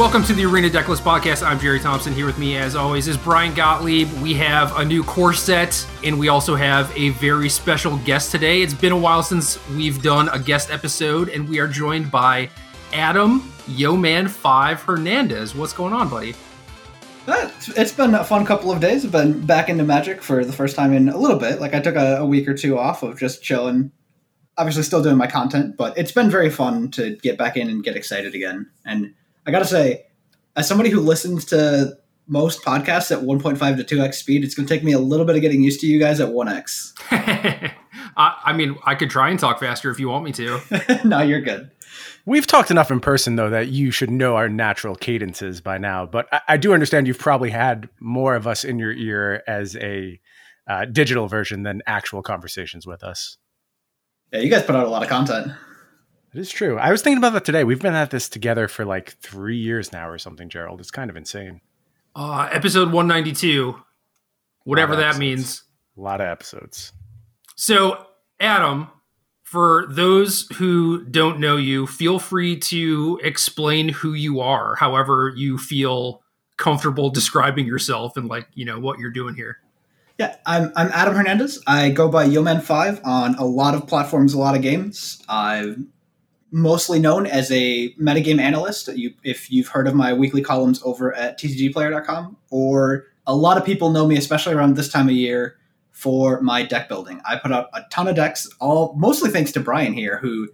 Welcome to the Arena Decklist Podcast. I'm Jerry Thompson. Here with me, as always, is Brian Gottlieb. We have a new core set, and we also have a very special guest today. It's been a while since we've done a guest episode, and we are joined by Adam Yoman5 Hernandez. What's going on, buddy? Uh, It's been a fun couple of days. I've been back into Magic for the first time in a little bit. Like I took a, a week or two off of just chilling. Obviously, still doing my content, but it's been very fun to get back in and get excited again. And I gotta say, as somebody who listens to most podcasts at 1.5 to 2x speed, it's gonna take me a little bit of getting used to you guys at 1x. I, I mean, I could try and talk faster if you want me to. no, you're good. We've talked enough in person, though, that you should know our natural cadences by now. But I, I do understand you've probably had more of us in your ear as a uh, digital version than actual conversations with us. Yeah, you guys put out a lot of content. It is true. I was thinking about that today. We've been at this together for like three years now or something, Gerald. It's kind of insane. Uh, episode 192, whatever that episodes. means. A lot of episodes. So, Adam, for those who don't know you, feel free to explain who you are, however you feel comfortable describing yourself and like, you know, what you're doing here. Yeah, I'm, I'm Adam Hernandez. I go by Yoman5 on a lot of platforms, a lot of games. I'm mostly known as a metagame analyst. You, if you've heard of my weekly columns over at tcgplayer.com, or a lot of people know me, especially around this time of year, for my deck building. I put out a ton of decks, all mostly thanks to Brian here, who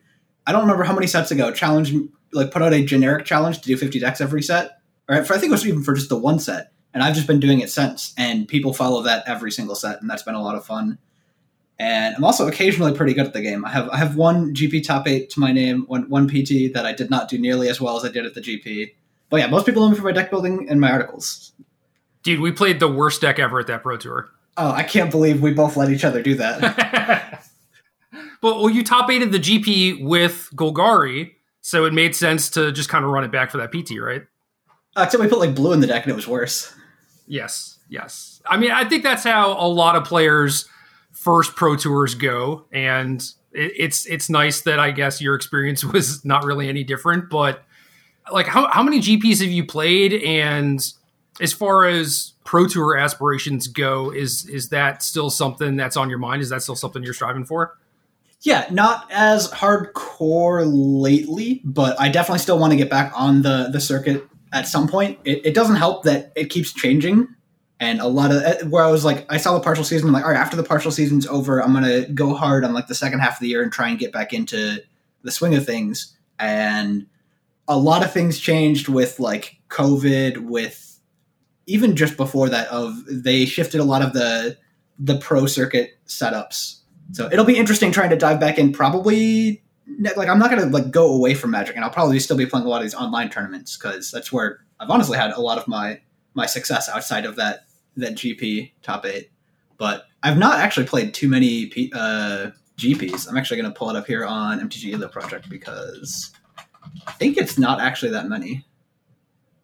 I don't remember how many sets ago challenged, like put out a generic challenge to do 50 decks every set. Or for, I think it was even for just the one set and I've just been doing it since. And people follow that every single set, and that's been a lot of fun. And I'm also occasionally pretty good at the game. I have I have one GP top eight to my name, one one PT that I did not do nearly as well as I did at the GP. But yeah, most people know me for my deck building and my articles. Dude, we played the worst deck ever at that Pro Tour. Oh, I can't believe we both let each other do that. But well, you top eighted the GP with Golgari, so it made sense to just kind of run it back for that PT, right? Uh, Except we put like blue in the deck and it was worse. Yes, yes. I mean, I think that's how a lot of players' first pro tours go, and it, it's it's nice that I guess your experience was not really any different. But like, how how many GPs have you played? And as far as pro tour aspirations go, is is that still something that's on your mind? Is that still something you're striving for? Yeah, not as hardcore lately, but I definitely still want to get back on the the circuit at some point. It, it doesn't help that it keeps changing, and a lot of eh, where I was like, I saw the partial season, I'm like, all right, after the partial season's over, I'm gonna go hard on like the second half of the year and try and get back into the swing of things. And a lot of things changed with like COVID, with even just before that, of they shifted a lot of the the pro circuit setups so it'll be interesting trying to dive back in. Probably like I'm not gonna like go away from Magic, and I'll probably still be playing a lot of these online tournaments because that's where I've honestly had a lot of my my success outside of that that GP top eight. But I've not actually played too many P, uh, GPs. I'm actually gonna pull it up here on MTG Elo Project because I think it's not actually that many.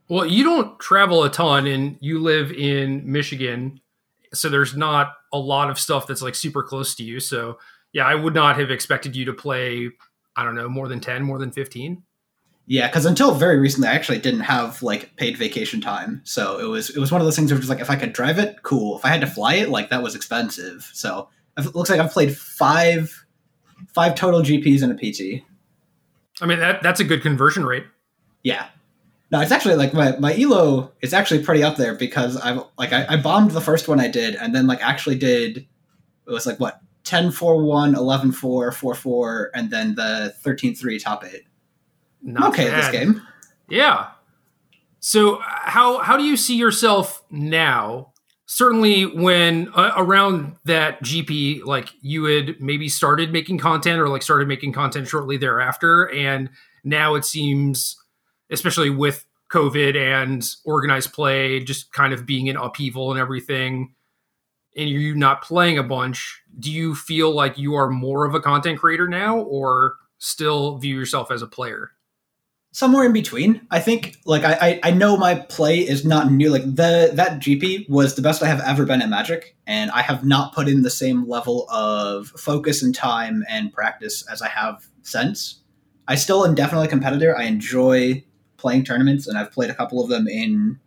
Well, you don't travel a ton, and you live in Michigan, so there's not a lot of stuff that's like super close to you. So, yeah, I would not have expected you to play. I don't know, more than ten, more than fifteen. Yeah, because until very recently, I actually didn't have like paid vacation time, so it was it was one of those things where just like if I could drive it, cool. If I had to fly it, like that was expensive. So it looks like I've played five five total GPs and a PT. I mean, that that's a good conversion rate. Yeah, no, it's actually like my my elo is actually pretty up there because I've like I, I bombed the first one I did, and then like actually did it was like what 10 4 1 11 4 4 4 and then the 13 3 top 8 Not okay at this game Yeah. So how how do you see yourself now? Certainly, when uh, around that GP, like you had maybe started making content or like started making content shortly thereafter, and now it seems, especially with COVID and organized play, just kind of being in upheaval and everything, and you not playing a bunch. Do you feel like you are more of a content creator now, or still view yourself as a player? Somewhere in between. I think like I, I know my play is not new. Like the that GP was the best I have ever been at Magic, and I have not put in the same level of focus and time and practice as I have since. I still am definitely a competitor. I enjoy playing tournaments, and I've played a couple of them in.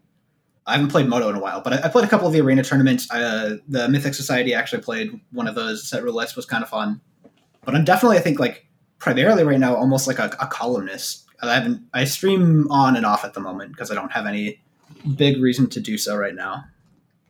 I haven't played Moto in a while, but I, I played a couple of the arena tournaments. Uh, the Mythic Society actually played one of those. Set roulettes was kind of fun, but I'm definitely I think like primarily right now almost like a, a columnist. I haven't I stream on and off at the moment because I don't have any big reason to do so right now.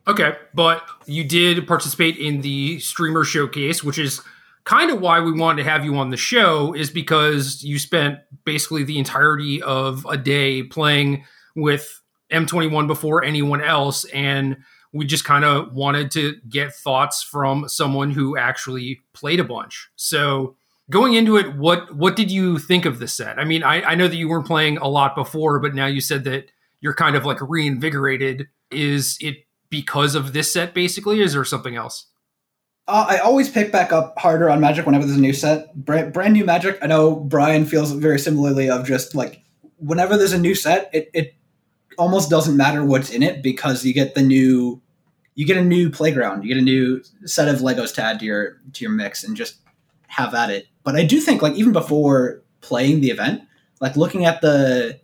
Okay, but you did participate in the streamer showcase, which is kind of why we wanted to have you on the show is because you spent basically the entirety of a day playing with M21 before anyone else and we just kind of wanted to get thoughts from someone who actually played a bunch. So going into it, what what did you think of the set? I mean, I, I know that you weren't playing a lot before, but now you said that you're kind of like reinvigorated. Is it because of this set basically? Is there something else? Uh, I always pick back up harder on Magic whenever there's a new set. Brand, brand new Magic. I know Brian feels very similarly of just like whenever there's a new set, it, it almost doesn't matter what's in it because you get the new you get a new playground, you get a new set of Legos to add to your to your mix and just have at it. But I do think like even before playing the event, like looking at the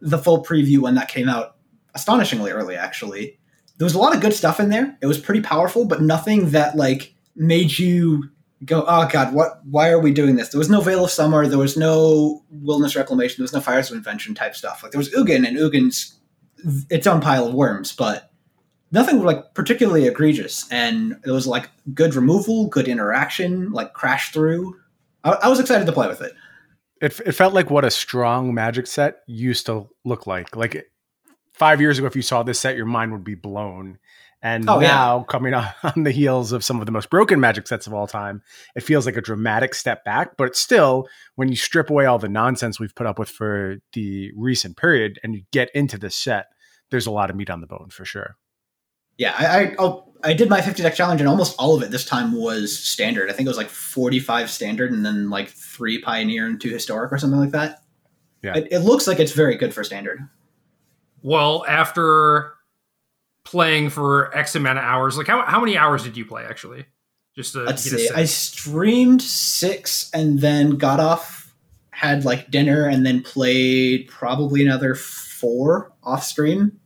the full preview when that came out astonishingly early actually. There was a lot of good stuff in there. It was pretty powerful, but nothing that like made you go, oh god, what? Why are we doing this? There was no Veil of Summer. There was no Wilderness Reclamation. There was no Fires of Invention type stuff. Like there was Ugin, and Ugin's its own pile of worms, but nothing like particularly egregious. And it was like good removal, good interaction, like crash through. I, I was excited to play with it. It, it felt like what a strong magic set used to look like. Like five years ago, if you saw this set, your mind would be blown. And oh, now, yeah. coming on, the heels of some of the most broken magic sets of all time, it feels like a dramatic step back. But still, when you strip away all the nonsense we've put up with for the recent period and you get into this set, there's a lot of meat on the bone for sure. Yeah, I I, I did my 50 deck challenge, and almost all of it this time was standard. I think it was like 45 standard, and then like three pioneer and two historic or something like that. Yeah, it, it looks like it's very good for standard. Well, after playing for X amount of hours. Like how how many hours did you play actually? Just to let's see. I streamed six and then got off, had like dinner, and then played probably another four off stream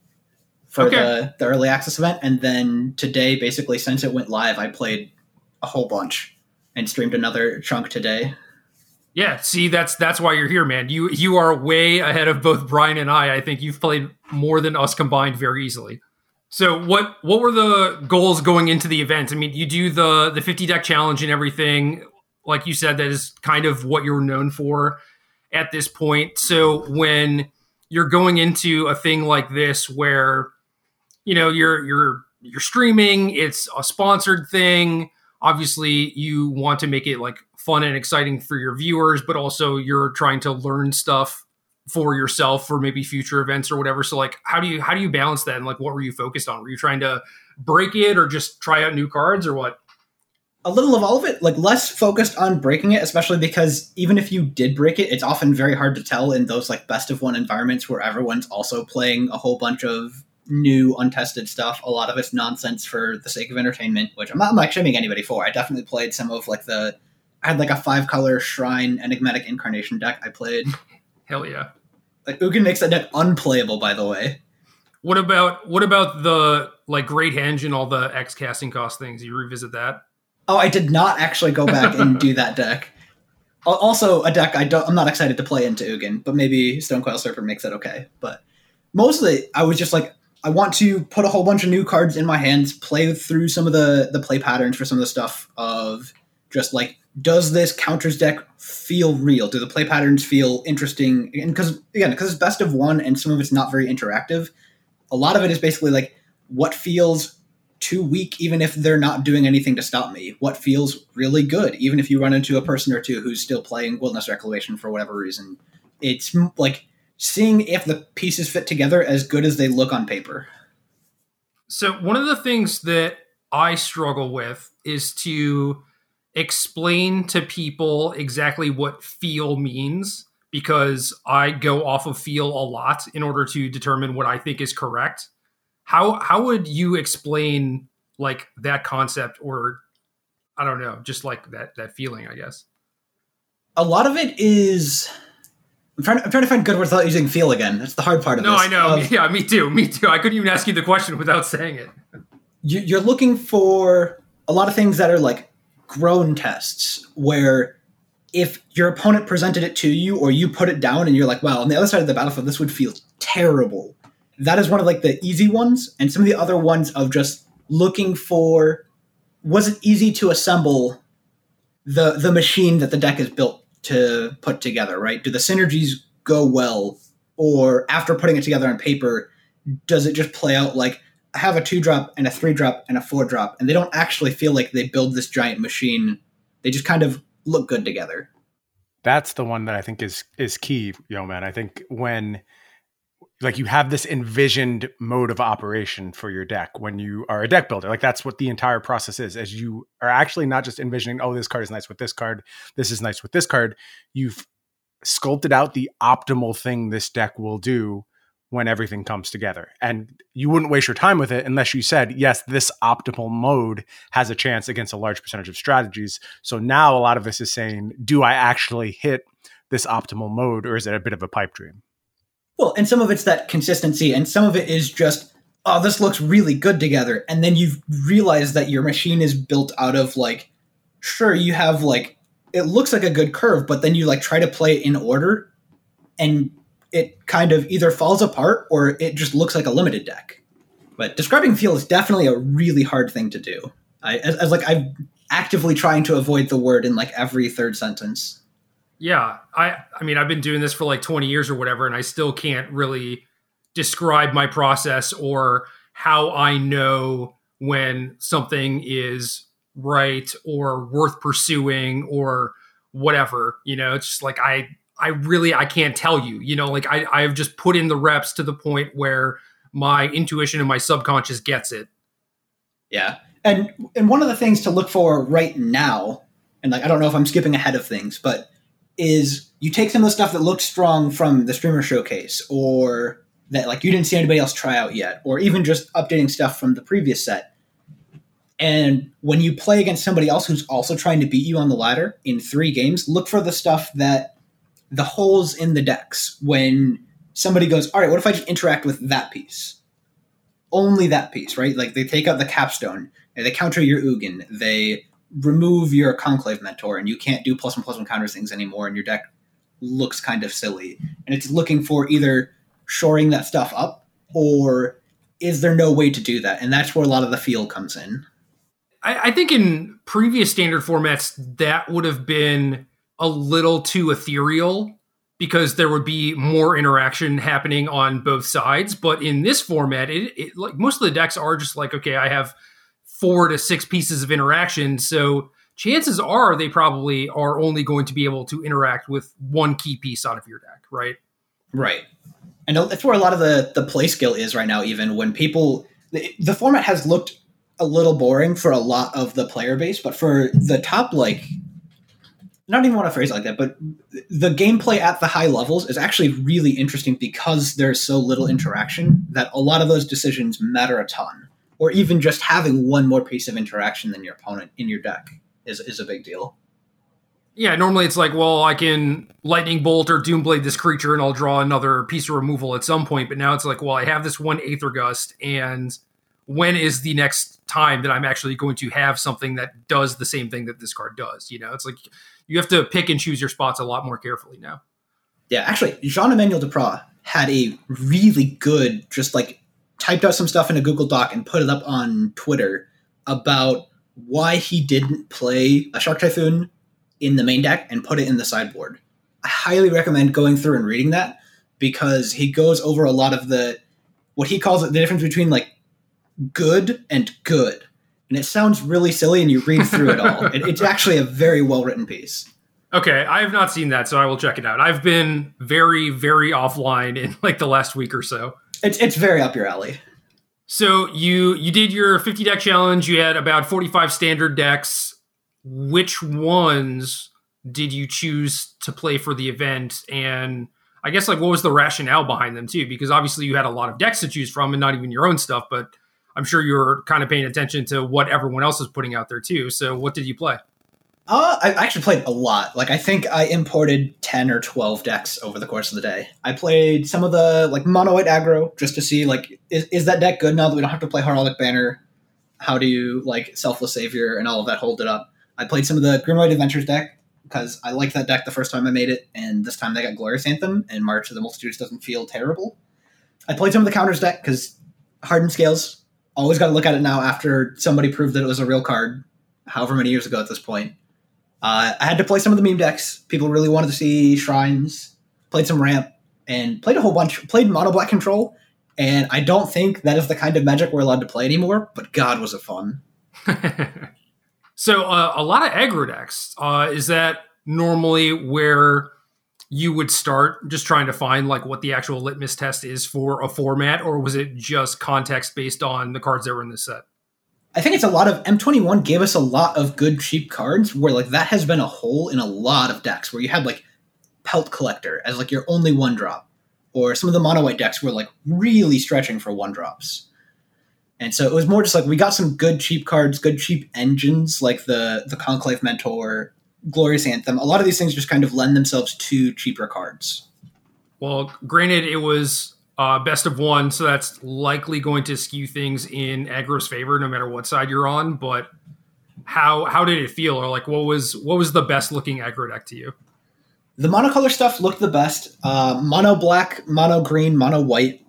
for okay. the, the early access event. And then today, basically since it went live, I played a whole bunch and streamed another chunk today. Yeah, see that's that's why you're here, man. You you are way ahead of both Brian and I. I think you've played more than us combined very easily. So what what were the goals going into the event? I mean, you do the the 50 deck challenge and everything. Like you said, that is kind of what you're known for at this point. So when you're going into a thing like this where you know you're you're you're streaming, it's a sponsored thing. Obviously, you want to make it like fun and exciting for your viewers, but also you're trying to learn stuff for yourself for maybe future events or whatever. So like how do you how do you balance that and like what were you focused on? Were you trying to break it or just try out new cards or what? A little of all of it, like less focused on breaking it, especially because even if you did break it, it's often very hard to tell in those like best of one environments where everyone's also playing a whole bunch of new untested stuff. A lot of it's nonsense for the sake of entertainment, which I'm not, not shaming anybody for. I definitely played some of like the I had like a five color shrine enigmatic incarnation deck I played. Hell yeah. Like Ugin makes that deck unplayable, by the way. What about what about the like Great Henge and all the X casting cost things? You revisit that? Oh, I did not actually go back and do that deck. Also, a deck I don't. I'm not excited to play into Ugin, but maybe Stonecoil Serpent makes it okay. But mostly, I was just like, I want to put a whole bunch of new cards in my hands, play through some of the the play patterns for some of the stuff of just like does this counters deck feel real? Do the play patterns feel interesting? And because again, because it's best of one and some of it's not very interactive, a lot of it is basically like what feels too weak, even if they're not doing anything to stop me. What feels really good, even if you run into a person or two who's still playing Wilderness Reclamation for whatever reason. It's like seeing if the pieces fit together as good as they look on paper. So one of the things that I struggle with is to explain to people exactly what feel means because I go off of feel a lot in order to determine what I think is correct. How how would you explain like that concept or I don't know, just like that that feeling, I guess. A lot of it is I'm trying, I'm trying to find good words without using feel again. That's the hard part of No, this. No, I know. Um, yeah, me too. Me too. I couldn't even ask you the question without saying it. you- you're looking for a lot of things that are like groan tests where if your opponent presented it to you or you put it down and you're like wow on the other side of the battlefield this would feel terrible that is one of like the easy ones and some of the other ones of just looking for was it easy to assemble the the machine that the deck is built to put together right do the synergies go well or after putting it together on paper does it just play out like I have a two drop and a three drop and a four drop, and they don't actually feel like they build this giant machine. They just kind of look good together. That's the one that I think is is key, Yoman. I think when like you have this envisioned mode of operation for your deck when you are a deck builder. Like that's what the entire process is. As you are actually not just envisioning, oh, this card is nice with this card, this is nice with this card. You've sculpted out the optimal thing this deck will do when everything comes together. And you wouldn't waste your time with it unless you said, yes, this optimal mode has a chance against a large percentage of strategies. So now a lot of this is saying, do I actually hit this optimal mode or is it a bit of a pipe dream? Well, and some of it's that consistency, and some of it is just, oh, this looks really good together. And then you realize that your machine is built out of like, sure, you have like, it looks like a good curve, but then you like try to play it in order, and it kind of either falls apart or it just looks like a limited deck. But describing feel is definitely a really hard thing to do. I, as, as like I'm actively trying to avoid the word in like every third sentence. Yeah, I I mean I've been doing this for like 20 years or whatever and I still can't really describe my process or how I know when something is right or worth pursuing or whatever. You know, it's just like I I really I can't tell you. You know, like I I've just put in the reps to the point where my intuition and my subconscious gets it. Yeah. And and one of the things to look for right now, and like I don't know if I'm skipping ahead of things, but is you take some of the stuff that looks strong from the streamer showcase or that like you didn't see anybody else try out yet, or even just updating stuff from the previous set. And when you play against somebody else who's also trying to beat you on the ladder in three games, look for the stuff that the holes in the decks when somebody goes, all right, what if I just interact with that piece? Only that piece, right? Like they take out the capstone, they counter your Ugin, they remove your conclave mentor, and you can't do plus one plus one counter things anymore, and your deck looks kind of silly. And it's looking for either shoring that stuff up or is there no way to do that? And that's where a lot of the feel comes in. I, I think in previous standard formats that would have been a little too ethereal because there would be more interaction happening on both sides. But in this format, it, it like most of the decks are just like, okay, I have four to six pieces of interaction, so chances are they probably are only going to be able to interact with one key piece out of your deck, right? Right. And that's where a lot of the the play skill is right now. Even when people, the, the format has looked a little boring for a lot of the player base, but for the top like not even want to phrase it like that, but the gameplay at the high levels is actually really interesting because there's so little interaction that a lot of those decisions matter a ton. Or even just having one more piece of interaction than your opponent in your deck is, is a big deal. Yeah, normally it's like, well, I can lightning bolt or doomblade this creature and I'll draw another piece of removal at some point. But now it's like, well, I have this one Aether Gust, and when is the next time that I'm actually going to have something that does the same thing that this card does? You know, it's like you have to pick and choose your spots a lot more carefully now. Yeah, actually, Jean Emmanuel Depraz had a really good, just like typed out some stuff in a Google Doc and put it up on Twitter about why he didn't play a Shark Typhoon in the main deck and put it in the sideboard. I highly recommend going through and reading that because he goes over a lot of the what he calls it the difference between like good and good. And it sounds really silly and you read through it all. It, it's actually a very well written piece. Okay, I have not seen that, so I will check it out. I've been very, very offline in like the last week or so. It's it's very up your alley. So you you did your 50 deck challenge. You had about 45 standard decks. Which ones did you choose to play for the event? And I guess like what was the rationale behind them too? Because obviously you had a lot of decks to choose from, and not even your own stuff. But I'm sure you were kind of paying attention to what everyone else is putting out there too. So what did you play? Uh, I actually played a lot. Like I think I imported ten or twelve decks over the course of the day. I played some of the like mono white aggro just to see like is, is that deck good now that we don't have to play Heraldic Banner? How do you like Selfless Savior and all of that hold it up? I played some of the White Adventures deck because I liked that deck the first time I made it, and this time they got Glorious Anthem, and March of the Multitudes doesn't feel terrible. I played some of the counters deck because Hardened Scales. Always got to look at it now after somebody proved that it was a real card, however many years ago at this point. Uh, I had to play some of the meme decks. People really wanted to see shrines. Played some ramp and played a whole bunch. Played mono black control, and I don't think that is the kind of magic we're allowed to play anymore. But God, was it fun! so uh, a lot of aggro decks. Uh, is that normally where you would start just trying to find like what the actual litmus test is for a format, or was it just context based on the cards that were in the set? I think it's a lot of M21 gave us a lot of good cheap cards where like that has been a hole in a lot of decks where you had like Pelt Collector as like your only one drop, or some of the mono white decks were like really stretching for one drops. And so it was more just like we got some good cheap cards, good cheap engines like the the Conclave Mentor, Glorious Anthem. A lot of these things just kind of lend themselves to cheaper cards. Well, granted, it was uh, best of one, so that's likely going to skew things in aggro's favor, no matter what side you're on. But how how did it feel, or like what was what was the best looking aggro deck to you? The monocolor stuff looked the best. Uh, mono black, mono green, mono white.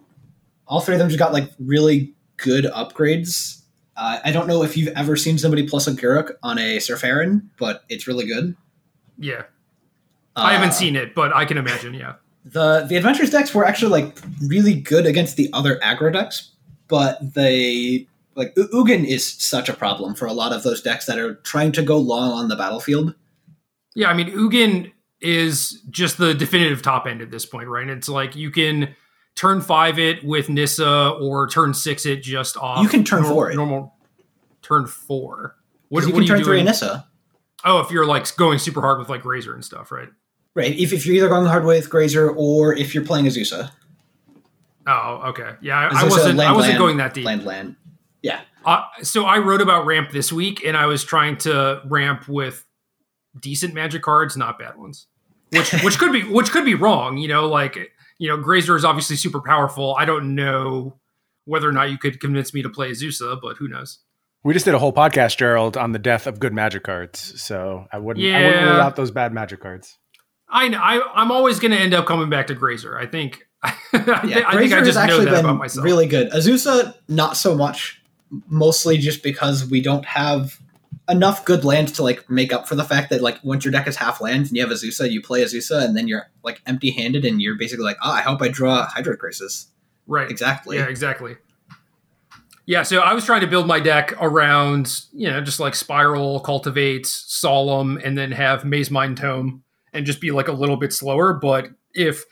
All three of them just got like really good upgrades. Uh, I don't know if you've ever seen somebody plus a Garruk on a Surferin, but it's really good. Yeah, I haven't seen it, but I can imagine. Yeah, the the adventures decks were actually like really good against the other aggro decks, but they like Ugin is such a problem for a lot of those decks that are trying to go long on the battlefield. yeah. I mean, Ugin is just the definitive top end at this point, right? It's like you can turn five it with Nissa or turn six it just off. You can turn normal, four it. normal turn four. What, you what can are turn you three doing? Nissa. Oh, if you're like going super hard with like Grazer and stuff, right? Right. If, if you're either going the hard way with Grazer or if you're playing Azusa. Oh, okay. Yeah, I, I wasn't. I wasn't land, going that deep. Land land. Yeah. Uh, so I wrote about ramp this week, and I was trying to ramp with decent magic cards, not bad ones. Which which could be which could be wrong. You know, like you know, Grazer is obviously super powerful. I don't know whether or not you could convince me to play Azusa, but who knows? We just did a whole podcast, Gerald, on the death of good magic cards. So I wouldn't, I wouldn't Yeah. rule out those bad magic cards. I know, I I'm always going to end up coming back to Grazer. I think. I, Yeah, think, I think I Grazer just has know actually that about been myself. really good. Azusa, not so much. Mostly just because we don't have enough good lands to like make up for the fact that like once your deck is half lands and you have Azusa, you play Azusa, and then you're like empty handed and you're basically like, oh, I hope I draw Hydroid Krasis. right. Exactly. Yeah, exactly. Yeah, so I was trying to build my deck around, you know, just like Spiral, Cultivate, Solemn, and then have Mazemind Tome and just be like a little bit slower. But if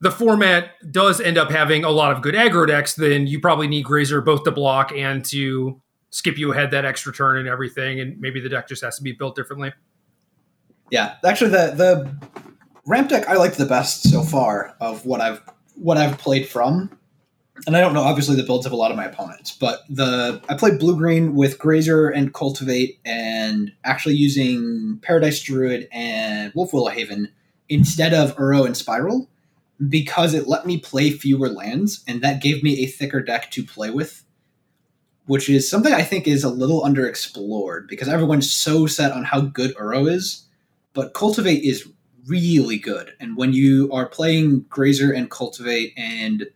the format does end up having a lot of good aggro decks, then you probably need Grazer both to block and to skip you ahead that extra turn and everything. And maybe the deck just has to be built differently. Yeah, actually, the the ramp deck I liked the best so far of what I've what I've played from. And I don't know, obviously, the builds of a lot of my opponents, but the I played blue green with Grazer and Cultivate, and actually using Paradise Druid and Wolfwillow Haven instead of Uro and Spiral because it let me play fewer lands, and that gave me a thicker deck to play with, which is something I think is a little underexplored because everyone's so set on how good Uro is but cultivate is really good. And when you are playing grazer and cultivate and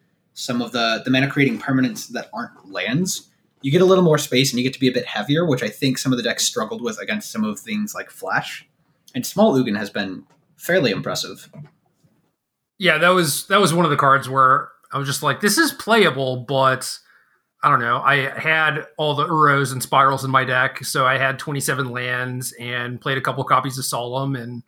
some of the the mana creating permanents that aren't lands you get a little more space and you get to be a bit heavier which i think some of the decks struggled with against some of things like flash and small ugin has been fairly impressive Yeah, that was that was one of the cards where I was just like, this is playable, but I don't know. I had all the Uros and Spirals in my deck, so I had 27 lands and played a couple copies of Solemn and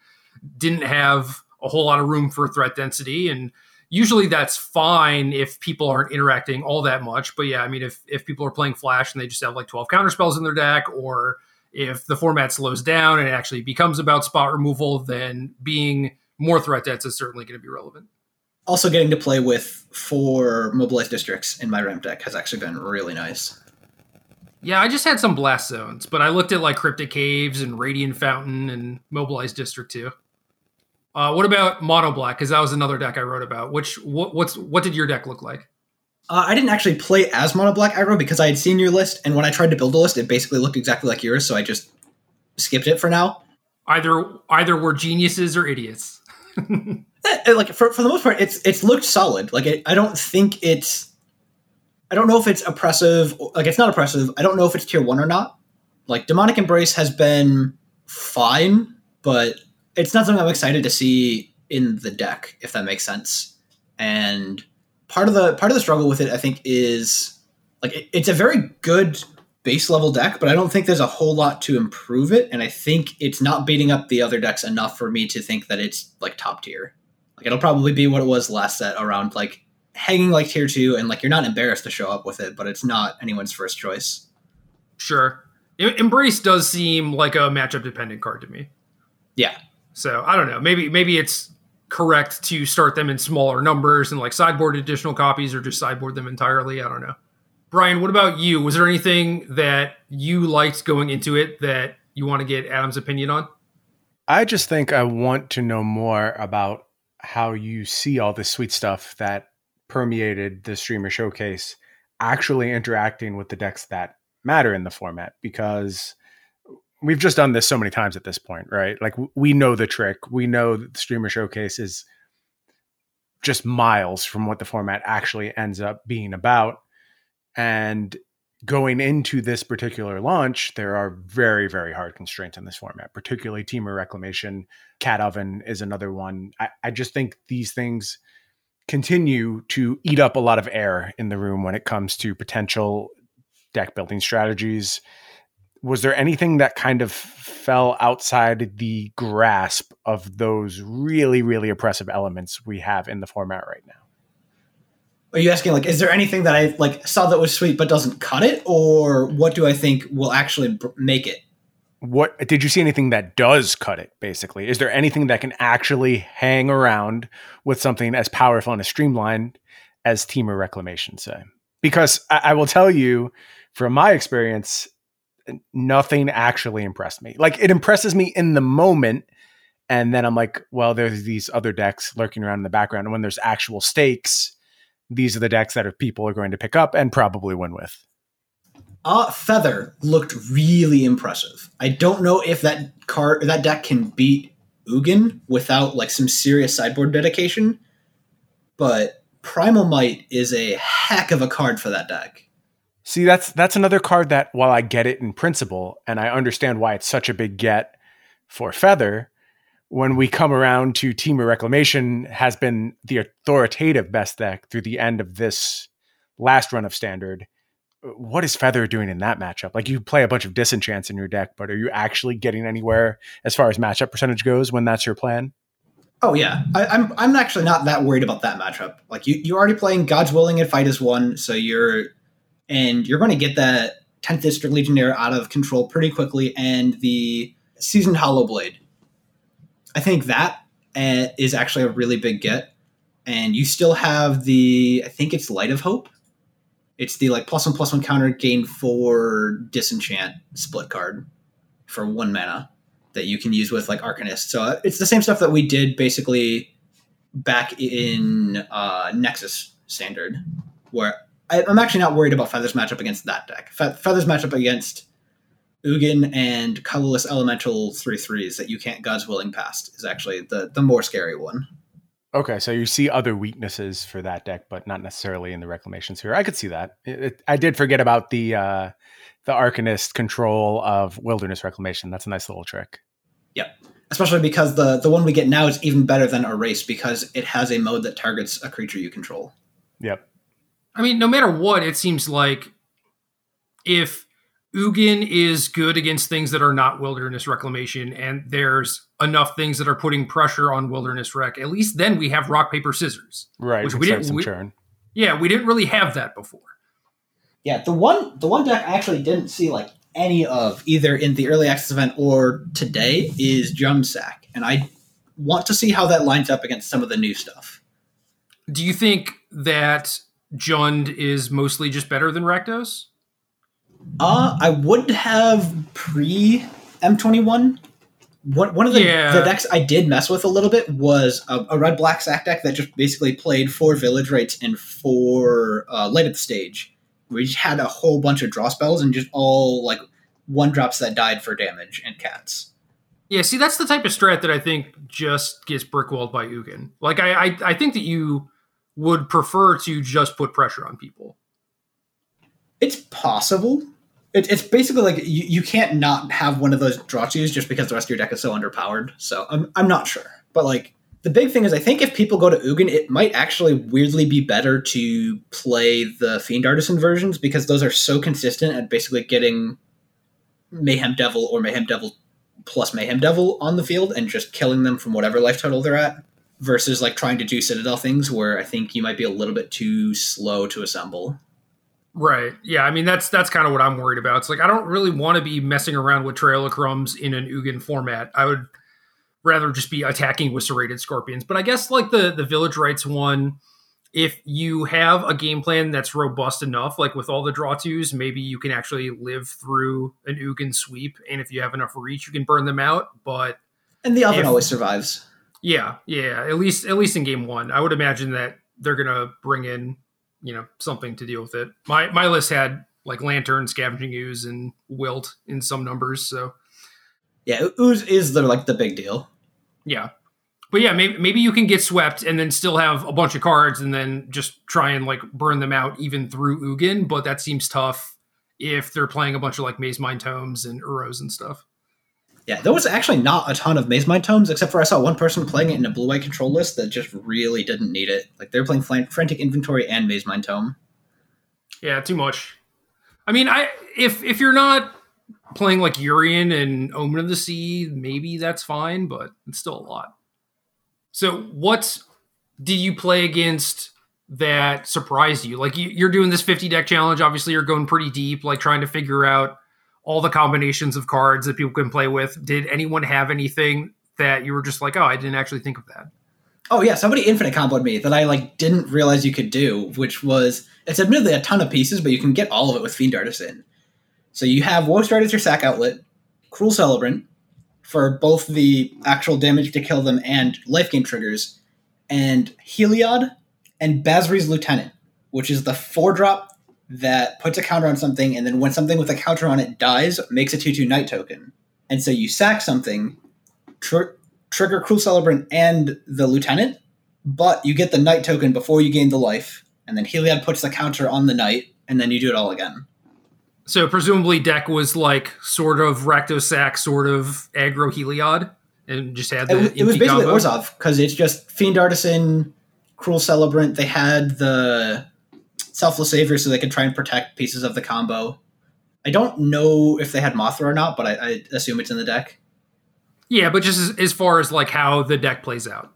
didn't have a whole lot of room for threat density. And usually that's fine if people aren't interacting all that much. But yeah, I mean, if if people are playing Flash and they just have like 12 counter spells in their deck, or if the format slows down and it actually becomes about spot removal, then being more threat dense is certainly going to be relevant. also getting to play with four mobilized districts in my ramp deck has actually been really nice Yeah, I just had some blast zones, but I looked at like Cryptic Caves and Radiant Fountain and Mobilized District too. Uh, what about Mono Black? Because that was another deck I wrote about. Which what what's what did your deck look like? Uh, I didn't actually play as Mono Black aggro because I had seen your list, and when I tried to build a list, it basically looked exactly like yours, so I just skipped it for now. Either either we're geniuses or idiots. Eh, like for, for the most part, it's it's looked solid. Like it, I don't think it's I don't know if it's oppressive. Like it's not oppressive. I don't know if it's tier one or not. Like demonic embrace has been fine, but it's not something I'm excited to see in the deck, if that makes sense. And part of the part of the struggle with it, I think, is like it, it's a very good base level deck, but I don't think there's a whole lot to improve it. And I think it's not beating up the other decks enough for me to think that it's like top tier. Like it'll probably be what it was last set around like hanging like tier two, and like you're not embarrassed to show up with it, but it's not anyone's first choice. Sure. Embrace does seem like a matchup dependent card to me. Yeah. So I don't know. Maybe maybe it's correct to start them in smaller numbers and like sideboard additional copies or just sideboard them entirely. I don't know. Brian, what about you? Was there anything that you liked going into it that you want to get Adam's opinion on? I just think I want to know more about how you see all this sweet stuff that permeated the streamer showcase actually interacting with the decks that matter in the format because we've just done this so many times at this point, right? Like we know the trick. We know that the streamer showcase is just miles from what the format actually ends up being about. And going into this particular launch, there are very, very hard constraints in this format, particularly Temur Reclamation. Cat Oven is another one. I, I just think these things continue to eat up a lot of air in the room when it comes to potential deck building strategies. Was there anything that kind of fell outside the grasp of those really, really oppressive elements we have in the format right now? Are you asking like, is there anything that I like saw that was sweet but doesn't cut it, or what do I think will actually make it? What did you see anything that does cut it? Basically, is there anything that can actually hang around with something as powerful and as streamlined as Temur Reclamation say? Because I, I will tell you, from my experience, nothing actually impressed me. Like it impresses me in the moment, and then I'm like, well, there's these other decks lurking around in the background. And when there's actual stakes, these are the decks that people are going to pick up and probably win with. Uh, Feather looked really impressive. I don't know if that card that deck can beat Ugin without like some serious sideboard dedication, but Primal Might is a heck of a card for that deck. See, that's that's another card that while I get it in principle and I understand why it's such a big get for Feather, when we come around to Temur Reclamation has been the authoritative best deck through the end of this last run of standard what is Feather doing in that matchup? Like you play a bunch of disenchants in your deck, but are you actually getting anywhere as far as matchup percentage goes when that's your plan? Oh yeah, I, am I'm, I'm actually not that worried about that matchup. Like you you're already playing God's Willing and Fight as One, so you're and you're going to get that 10th District Legionnaire out of control pretty quickly, and the Seasoned Hallowblade. I think that uh, is actually a really big get, and you still have the I think it's Light of Hope it's the like plus one plus one counter gain for disenchant split card for one mana that you can use with like Arcanist. So uh, it's the same stuff that we did basically back in uh, Nexus Standard, where I, am actually not worried about Feather's matchup against that deck. Fe- Feather's matchup against Ugin and colorless elemental three threes that you can't God's willing past is actually the the more scary one. Okay, so you see other weaknesses for that deck, but not necessarily in the reclamation here. I could see that. It, it, I did forget about the uh, the Arcanist control of Wilderness Reclamation. That's a nice little trick. Yep, especially because the the one we get now is even better than Erase because it has a mode that targets a creature you control. Yep. I mean, no matter what, it seems like if Ugin is good against things that are not wilderness reclamation, and there's enough things that are putting pressure on wilderness rec. At least then we have rock paper scissors, right? Which we didn't. We, yeah, we didn't really have that before. Yeah, the one the one deck I actually didn't see like any of either in the early access event or today is Sack, and I want to see how that lines up against some of the new stuff. Do you think that Jund is mostly just better than Rakdos? Uh, I would have pre M21. One, one of the, Yeah. the decks I did mess with a little bit was a, a red black sack deck that just basically played four village rites and four uh, Light Up the Stage. We just had a whole bunch of draw spells and just all like one drops that died for damage and cats. Yeah, see, that's the type of strat that I think just gets brickwalled by Ugin. Like, I, I, I think that you would prefer to just put pressure on people. It's possible. It, it's basically like you, you can't not have one of those draw twos just because the rest of your deck is so underpowered. So I'm, I'm not sure. But like the big thing is I think if people go to Ugin, it might actually weirdly be better to play the Fiend Artisan versions because those are so consistent at basically getting Mayhem Devil or Mayhem Devil plus Mayhem Devil on the field and just killing them from whatever life total they're at. Versus like trying to do Citadel things where I think you might be a little bit too slow to assemble. Right. Yeah. I mean, that's that's kind of what I'm worried about. It's like I don't really want to be messing around with Trail of Crumbs in an Ugin format. I would rather just be attacking with serrated scorpions. But I guess like the the Village Rites one, if you have a game plan that's robust enough, like with all the draw twos, maybe you can actually live through an Ugin sweep. And if you have enough reach, you can burn them out. But And the oven If- always survives. Yeah, yeah. At least at least in game one, I would imagine that they're gonna bring in, you know, something to deal with it. My my list had like lantern, scavenging ooze, and wilt in some numbers. So Yeah, ooze is the like the big deal. yeah, but yeah, maybe maybe you can get swept and then still have a bunch of cards and then just try and like burn them out even through Ugin. But that seems tough if they're playing a bunch of like Mazemind tomes and Uros and stuff. Yeah, there was actually not a ton of Mazemind tomes, except for I saw one person playing it in a blue white control list that just really didn't need it. Like they were playing Frantic Inventory and Mazemind tome. Yeah, too much. I mean, I if if you're not playing like Urian and Omen of the Sea, maybe that's fine, but it's still a lot. So, what did you play against that surprised you? Like you, you're doing this 50 deck challenge. Obviously, you're going pretty deep, like trying to figure out all the combinations of cards that people can play with. Did anyone have anything that you were just like, oh, I didn't actually think of that? Oh yeah, somebody infinite comboed me that I like didn't realize you could do, which was it's admittedly a ton of pieces, but you can get all of it with Fiend Artisan. So you have Woe Stride as your sack outlet, Cruel Celebrant for both the actual damage to kill them and life gain triggers, and Heliod and Basri's Lieutenant, which is the four drop that puts a counter on something, and then when something with a counter on it dies, makes a 2 2 Knight token. And so you sack something, tr- trigger Cruel Celebrant and the Lieutenant, but you get the Knight token before you gain the life, and then Heliod puts the counter on the Knight, and then you do it all again. So presumably deck was like sort of Raktosak, sort of aggro Heliod, and just had It, was- it was basically combo. Orzhov because it's just Fiend Artisan, Cruel Celebrant. They had the Selfless Savior so they could try and protect pieces of the combo. I don't know if they had Mothra or not, but I, I assume it's in the deck. Yeah, but just as, as far as like how the deck plays out.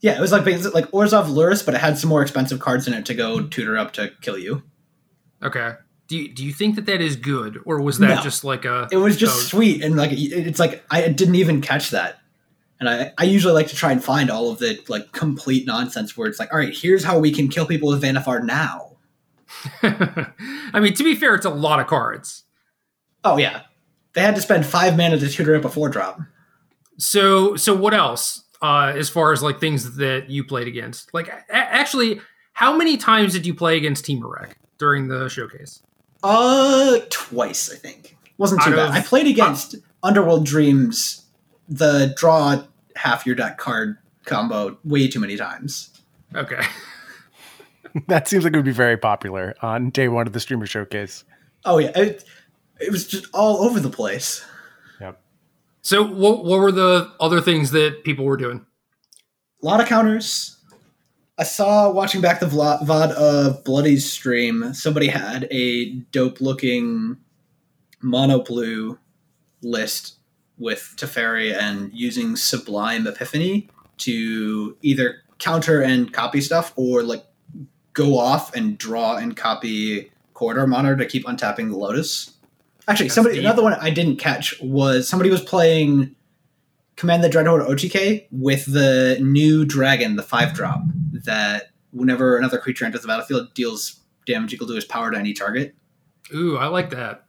Yeah, it was like like Orzhov Lurrus, but it had some more expensive cards in it to go tutor up to kill you. Okay. Do you, do you think that that is good, or was that No. just like a? It was just Oh. sweet, and like it's like I didn't even catch that. And I, I usually like to try and find all of the like complete nonsense where it's like, all right, here's how we can kill people with Vannifar now. I mean, to be fair, it's a lot of cards. Oh yeah, they had to spend five mana to tutor up a four drop. So so what else? Uh, as far as like things that you played against, like a- actually, how many times did you play against Temur Rec during the showcase? Uh, twice I think. Wasn't too Out bad. of- I played against Underworld Dreams, the draw half your deck card combo way too many times. Okay. that seems like it would be very popular on day one of the streamer showcase. Oh yeah, it, it was just all over the place. Yep. So what what were the other things that people were doing? A lot of counters. I saw watching back the vlog, VOD of Bloody's stream, somebody had a dope looking mono blue list with Teferi and using Sublime Epiphany to either counter and copy stuff or like go off and draw and copy Corridor Monitor to keep untapping the Lotus. Actually, That's somebody deep. another one I didn't catch was somebody was playing Command the Dreadhorde OTK with the new dragon, the five drop, that whenever another creature enters the battlefield deals damage equal to his power to any target. Ooh, I like that.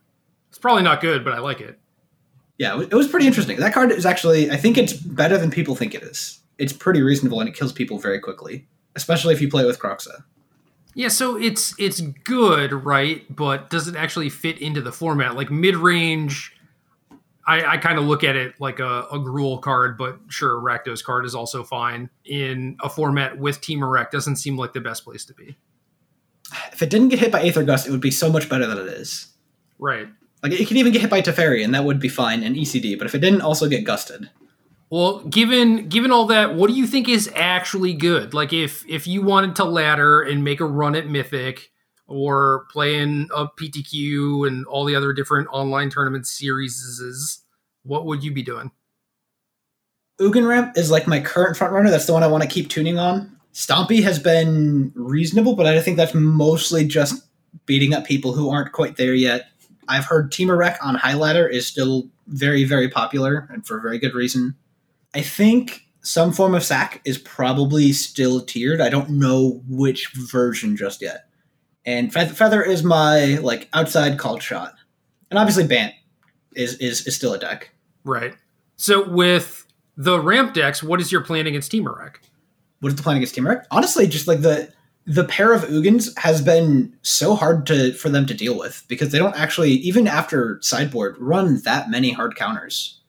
It's probably not good, but I like it. Yeah, it was, pretty interesting. That card is actually, I think it's better than people think it is. It's pretty reasonable and it kills people very quickly, especially if you play it with Kroxa. Yeah, so it's it's good, right? But does it actually fit into the format? Like mid range, I, I kind of look at it like a, a Gruul card, but sure, Rakdos card is also fine in a format with Temur Rec. Doesn't seem like the best place to be. If it didn't get hit by Aether Gust, it would be so much better than it is. Right. Like it could even get hit by Teferi, and that would be fine in ECD. But if it didn't also get gusted, Well, given given all that, what do you think is actually good? Like if if you wanted to ladder and make a run at Mythic or play in a PTQ and all the other different online tournament series, what would you be doing? Ugin Ramp is like my current front runner. That's the one I want to keep tuning on. Stompy has been reasonable, but I think that's mostly just beating up people who aren't quite there yet. I've heard Temur Rec on High Ladder is still very, very popular and for a very good reason. I think some form of sack is probably still tiered. I don't know which version just yet. And Feather is my like outside called shot. And obviously Bant is, is is still a deck. Right. So with the ramp decks, what is your plan against Temur Rec? what is the plan against Temur Rec? Honestly, just like the the pair of Ugins has been so hard to for them to deal with because they don't actually even after sideboard run that many hard counters.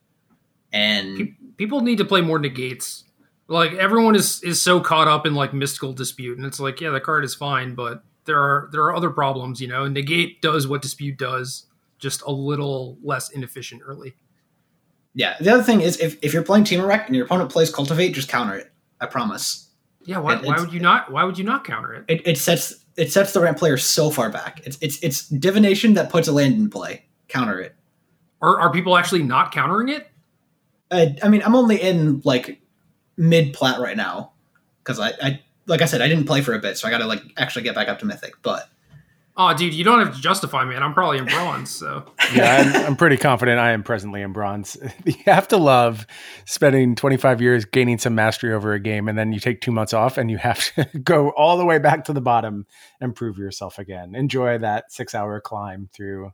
And People need to play more negates. Like everyone is is so caught up in like mystical dispute, and it's like, yeah, the card is fine, but there are there are other problems. You know, negate does what dispute does, just a little less inefficient early. yeah, the other thing is if, if you're playing Temur Rec and your opponent plays Cultivate, just counter it. I promise. Yeah, why, It- why would you not? Why would you not counter it? It, it sets it sets the ramp player so far back. It's it's it's divination that puts a land in play. Counter it. Are are people actually not countering it? I, I mean, I'm only in like mid plat right now because I, I like I said I didn't play for a bit, so I got to like actually get back up to mythic. But Oh, dude, you don't have to justify, man. I'm probably in bronze, so yeah, I'm, I'm pretty confident I am presently in bronze. You have to love spending 25 years gaining some mastery over a game, and then you take two months off and you have to go all the way back to the bottom and prove yourself again. Enjoy that six hour climb through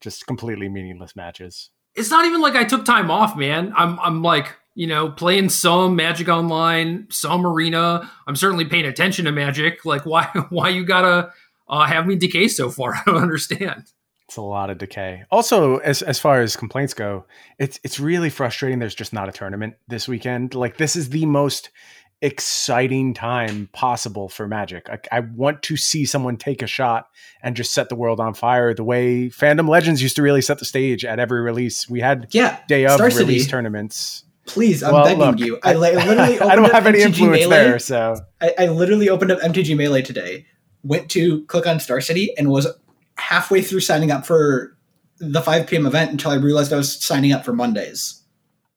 just completely meaningless matches. It's not even like I took time off, man. I'm I'm like you know playing some Magic Online, some Arena. I'm certainly paying attention to Magic. Like why why you gotta uh, have me decay so far? I don't understand. It's a lot of decay. Also, as as far as complaints go, it's it's really frustrating. There's just not a tournament this weekend. Like this is the most exciting time possible for Magic. Like I want to see someone take a shot and just set the world on fire. The way Fandom Legends used to really set the stage at every release. We had yeah, day of Star release City. tournaments. Please, I'm Well, begging look, you. I, li- literally I don't have any influence Melee. there, so I, I literally opened up MTG Melee today, went to click on Star City, and was halfway through signing up for the 5 p.m. event until I realized I was signing up for Mondays.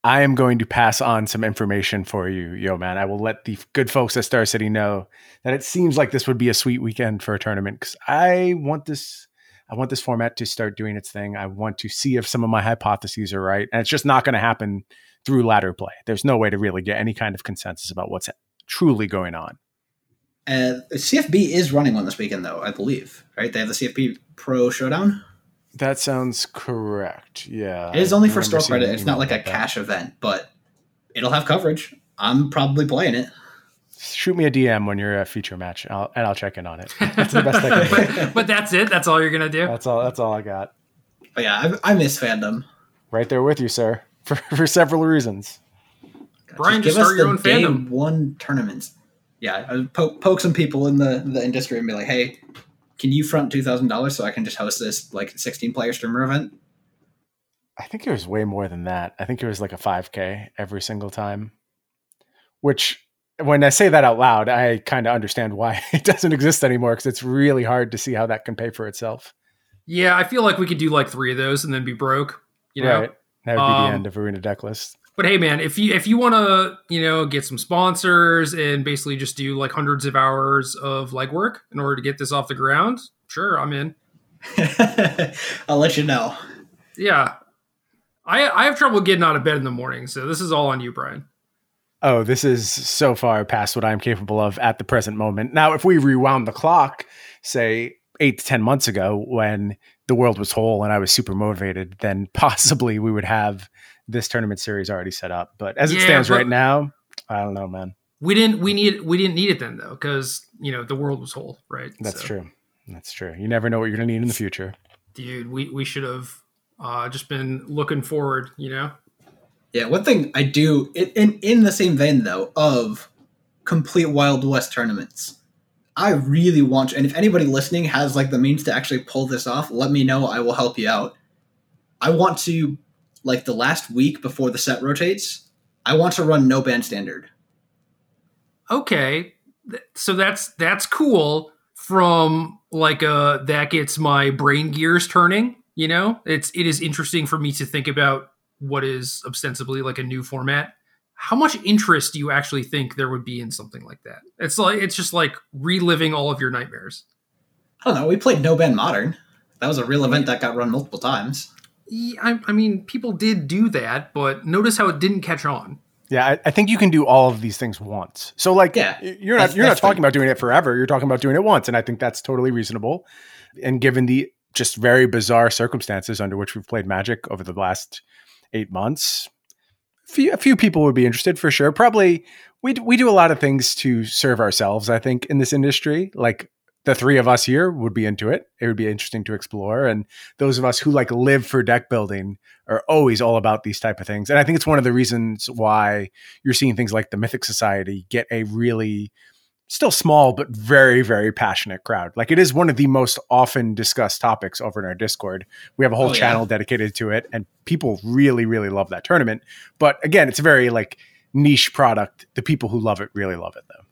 I am going to pass on some information for you, Yoman. I will let the good folks at Star City know that it seems like this would be a sweet weekend for a tournament because I want this. I want this format to start doing its thing. I want to see if some of my hypotheses are right, and it's just not going to happen through ladder play. There's no way to really get any kind of consensus about what's truly going on. Uh, CFB is running one this weekend, though, I believe. Right? They have the CFB Pro Showdown. That sounds correct. Yeah, It is only I for store credit. It's not like a about that. cash event, but it'll have coverage. I'm probably playing it. Shoot me a DM when you're a feature match, I'll, and I'll check in on it. That's the best I can do. but, but that's it. That's all you're gonna do. That's all. That's all I got. But yeah, I, I miss fandom. Right there with you, sir, for for several reasons. Brian, give just start us your the own fandom. one tournaments. Yeah, poke, poke some people in the the industry and be like, "Hey, can you front two thousand dollars so I can just host this like sixteen player streamer event?" I think it was way more than that. I think it was like a 5K every single time. Which, when I say that out loud, I kind of understand why it doesn't exist anymore because it's really hard to see how that can pay for itself. Yeah, I feel like we could do like three of those and then be broke. You know. right? That would be Um, the end of Arena Deck List. But hey, man, if you if you want to, you know, get some sponsors and basically just do like hundreds of hours of legwork in order to get this off the ground, sure, I'm in. I'll let you know. Yeah, I I have trouble getting out of bed in the morning, so this is all on you, Brian. Oh, this is so far past what I'm capable of at the present moment. Now, if we rewound the clock, say eight to 10 months ago when the world was whole and I was super motivated, then possibly we would have this tournament series already set up. But as it Yeah, stands right now, I don't know, man. We didn't we need we didn't need it then though because you know the world was whole, right? That's So, true. That's true. You never know what you're going to need in the future. dude. We we should have uh, just been looking forward, you know. Yeah, one thing I do in, in in the same vein though of complete Wild West tournaments. I really want and if anybody listening has like the means to actually pull this off, let me know. I will help you out. I want to like the last week before the set rotates, I want to run no band standard. okay so that's that's cool from like uh that gets my brain gears turning you know it's it is interesting for me to think about what is ostensibly like a new format how much interest do you actually think there would be in something like that it's like it's just like reliving all of your nightmares I don't know. We played No Band Modern. That was a real event that got run multiple times. Yeah, I, I mean people did do that but notice how it didn't catch on Yeah, I, I think you can do all of these things once. So, like, Yeah, you're not you're not talking fine. about doing it forever. You're talking about doing it once, and I think that's totally reasonable. And given the just very bizarre circumstances under which we've played Magic over the last eight months, few, a few people would be interested for sure. Probably, we d- we do a lot of things to serve ourselves. I think in this industry, like the three of us here would be into it. It would be interesting to explore, and those of us who like live for deck building are always all about these type of things. And I think it's one of the reasons why you're seeing things like the Mythic Society get a really still small but very very passionate crowd. Like it is one of the most often discussed topics over in our Discord. We have a whole Oh, yeah. channel dedicated to it and people really really love that tournament. But again, it's a very like niche product. The people who love it really love it though.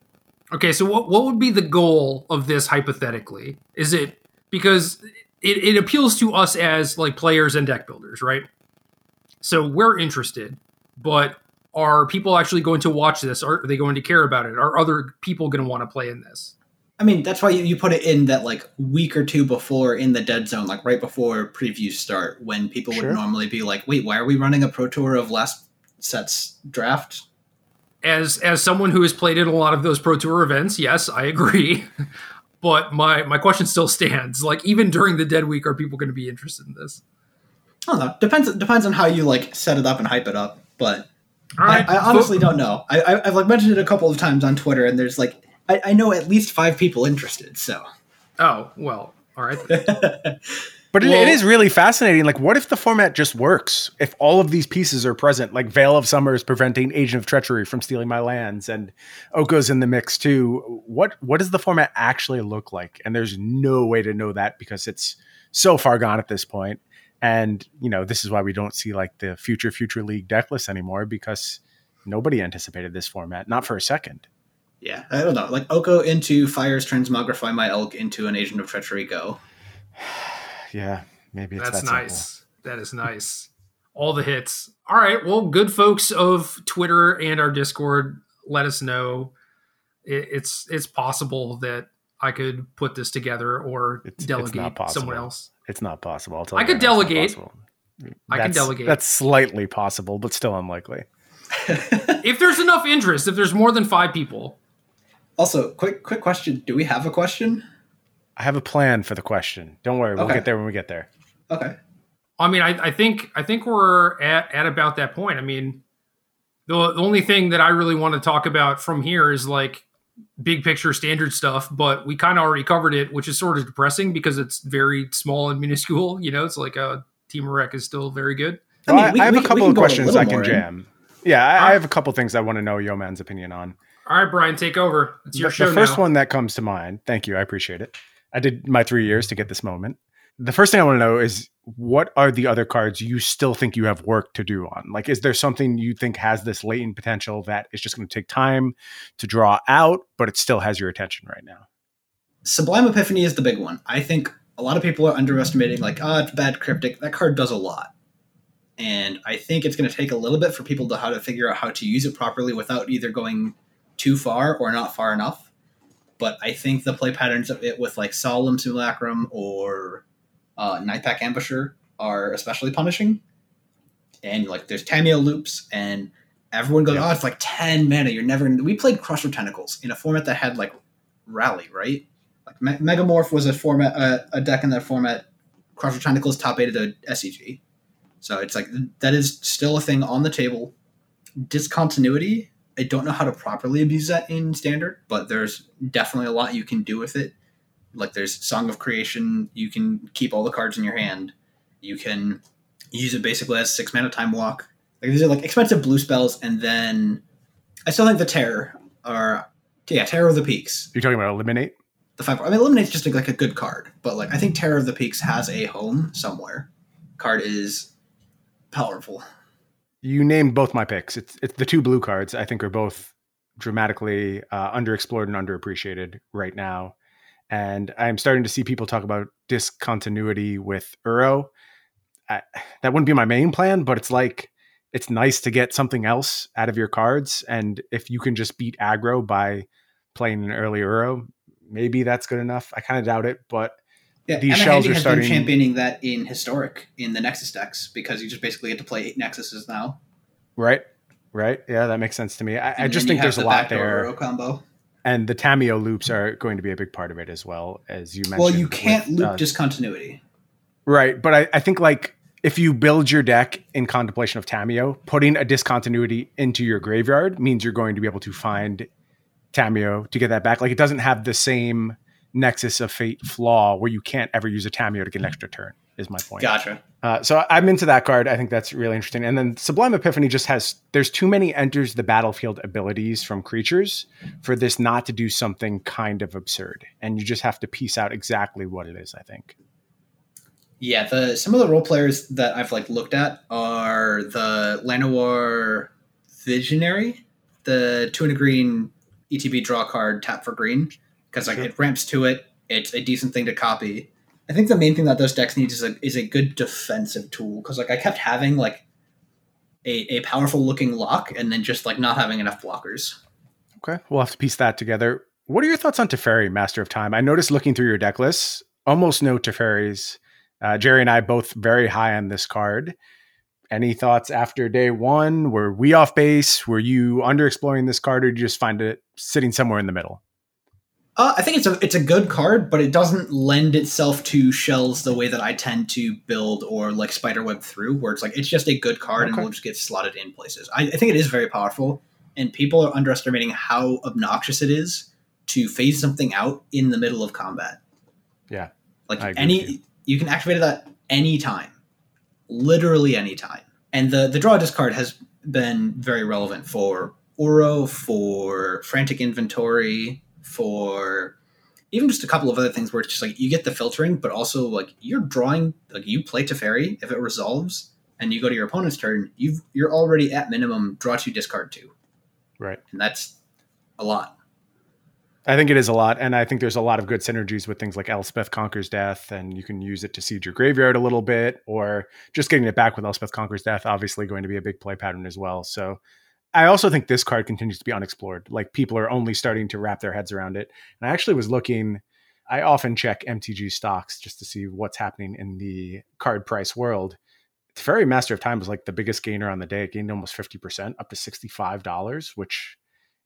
Okay, so what what would be the goal of this hypothetically? Is it because it, it appeals to us as like players and deck builders, right? So we're interested, but are people actually going to watch this? Are they going to care about it? Are other people going to want to play in this? I mean, that's why you, you put it in that like week or two before in the dead zone, like right before previews start, when people Sure. would normally be like, "Wait, why are we running a pro tour of last set's draft?" As as someone who has played in a lot of those pro tour events, yes, I agree. but my my question still stands. Like even during the dead week, are people going to be interested in this? I don't know. Depends depends on how you like set it up and hype it up. But right, I, I honestly don't know. I, I I've like mentioned it a couple of times on Twitter, and there's like I, I know at least five people interested. So Oh well, all right. But it, Well- it is really fascinating. Like, what if the format just works? If all of these pieces are present, like Veil of Summer is preventing Agent of Treachery from stealing my lands, and Oko's in the mix too. What what does the format actually look like? And there's no way to know that because it's so far gone at this point. And you know, this is why we don't see like the future future league deck list anymore because nobody anticipated this format, not for a second. yeah, I don't know. Like Oko into Fires Transmogrify my elk into an Agent of Treachery go. Yeah, maybe it's That's that simple. nice. That is nice. All the hits. All right. Well, good folks of Twitter and our Discord, let us know. It, it's it's possible that I could put this together or It's- it's delegate not possible. someone else. It's not possible. I'll tell I could right now, it's not delegate. I can That's- delegate. That's slightly possible, but still unlikely. If there's enough interest, if there's more than five people, Also, quick quick question: Do we have a question? I have a plan for the question. Don't worry, we'll Okay. get there when we get there. Okay. I mean, I, I think I think we're at, at about that point. I mean, the, the only thing that I really want to talk about from here is like big picture standard stuff, but we kind of already covered it, which is sort of depressing because it's very small and minuscule. You know, it's like a Temur Rec is still very good. I mean, we- I have we a couple of questions I can more in. jam. Yeah, I, Huh? I have a couple things I want to know Yoman's opinion on. All right, Brian, take over. It's your the, show the first now. one that comes to mind, thank you, I appreciate it. I did my three years to get this moment. The first thing I want to know is what are the other cards you still think you have work to do on? Like, is there something you think has this latent potential that is just going to take time to draw out, but it still has your attention right now? Sublime Epiphany is the big one. I think a lot of people are underestimating, like, oh, it's bad cryptic. That card does a lot. And I think it's going to take a little bit for people to how to figure out how to use it properly without either going too far or not far enough. But I think the play patterns of it with like Solemn Simulacrum or uh, Nightpack Ambusher are especially punishing. And like there's Tamiyo loops, and everyone goes, Yeah. "Oh, it's like ten mana. You're never." We played Crush of Tentacles in a format that had like Rally, right? Like Me- Megamorph was a format, uh, a deck in that format. Crush of Tentacles top eight of the SCG, so it's like that is still a thing on the table. Discontinuity. I don't know how to properly abuse that in standard, but there's definitely a lot you can do with it. Like there's Song of Creation, you can keep all the cards in your hand. You can use it basically as six mana time walk. Like these are like expensive blue spells, and then I still think the Terror are yeah Terror of the Peaks. You're talking about eliminate. The five. I mean, eliminate's just like a good card, but like I think Terror of the Peaks has a home somewhere. Card is powerful. You named both my picks. It's it's the two blue cards. I think are both dramatically uh, underexplored and underappreciated right now. And I'm starting to see people talk about discontinuity with Uro. That wouldn't be my main plan, but it's like it's nice to get something else out of your cards. And if you can just beat aggro by playing an early Uro, maybe that's good enough. I kind of doubt it, but Yeah, These Emma shells Handy are has starting- been championing that in historic in the Nexus decks because you just basically get to play eight Nexuses now. right, right, yeah, that makes sense to me. I, I just think there's have a lot there. Combo. and the Tamiyo loops are going to be a big part of it as well, as you mentioned. Well, you can't with, loop uh, discontinuity. right, but I, I think like if you build your deck in contemplation of Tamiyo, putting a discontinuity into your graveyard means you're going to be able to find Tamiyo to get that back. Like it doesn't have the same Nexus of Fate flaw where you can't ever use a Tamiyo to get an extra turn. Is my point. Gotcha. Uh, so I'm into that card. I think that's really interesting. And then Sublime Epiphany just has there's too many enters the battlefield abilities from creatures for this not to do something kind of absurd. And you just have to piece out exactly what it is. I think. Yeah, the some of the role players that I've like looked at are the Llanowar Visionary, the two and a green ETB draw card, tap for green, because like Sure. it ramps to it. It's a decent thing to copy. I think the main thing that those decks need is a is a good defensive tool because like I kept having like a, a powerful looking lock and then just like not having enough blockers. Okay, we'll have to piece that together. What are your thoughts on Teferi, Master of Time? I noticed looking through your deck lists, almost no Teferis. Uh, Jerry and I both very high on this card. Any thoughts after day one? Were we off base? Were you underexploring this card, or did you just find it sitting somewhere in the middle? Uh, I think it's a it's a good card, but it doesn't lend itself to shells the way that I tend to build or like spiderweb through, where it's like it's just a good card and Okay. will just get slotted in places. I, I think it is very powerful, and people are underestimating how obnoxious it is to phase something out in the middle of combat. Yeah, like any you. you. can activate it at any time, literally any time. And the the draw discard has been very relevant for Uro, for Frantic Inventory, for even just a couple of other things where it's just like you get the filtering, but also like you're drawing like you play Teferi, if it resolves and you go to your opponent's turn, you've you're already at minimum draw two, discard two. right. And that's a lot. I think it is a lot, and I think there's a lot of good synergies with things like Elspeth Conquers Death, and you can use it to seed your graveyard a little bit, or just getting it back with Elspeth Conquers Death, obviously going to be a big play pattern as well. So I also think this card continues to be unexplored. Like people are only starting to wrap their heads around it. And I actually was looking, I often check MTG stocks just to see what's happening in the card price world. Teferi Master of Time was like the biggest gainer on the day. It gained almost 50%, up to $65, which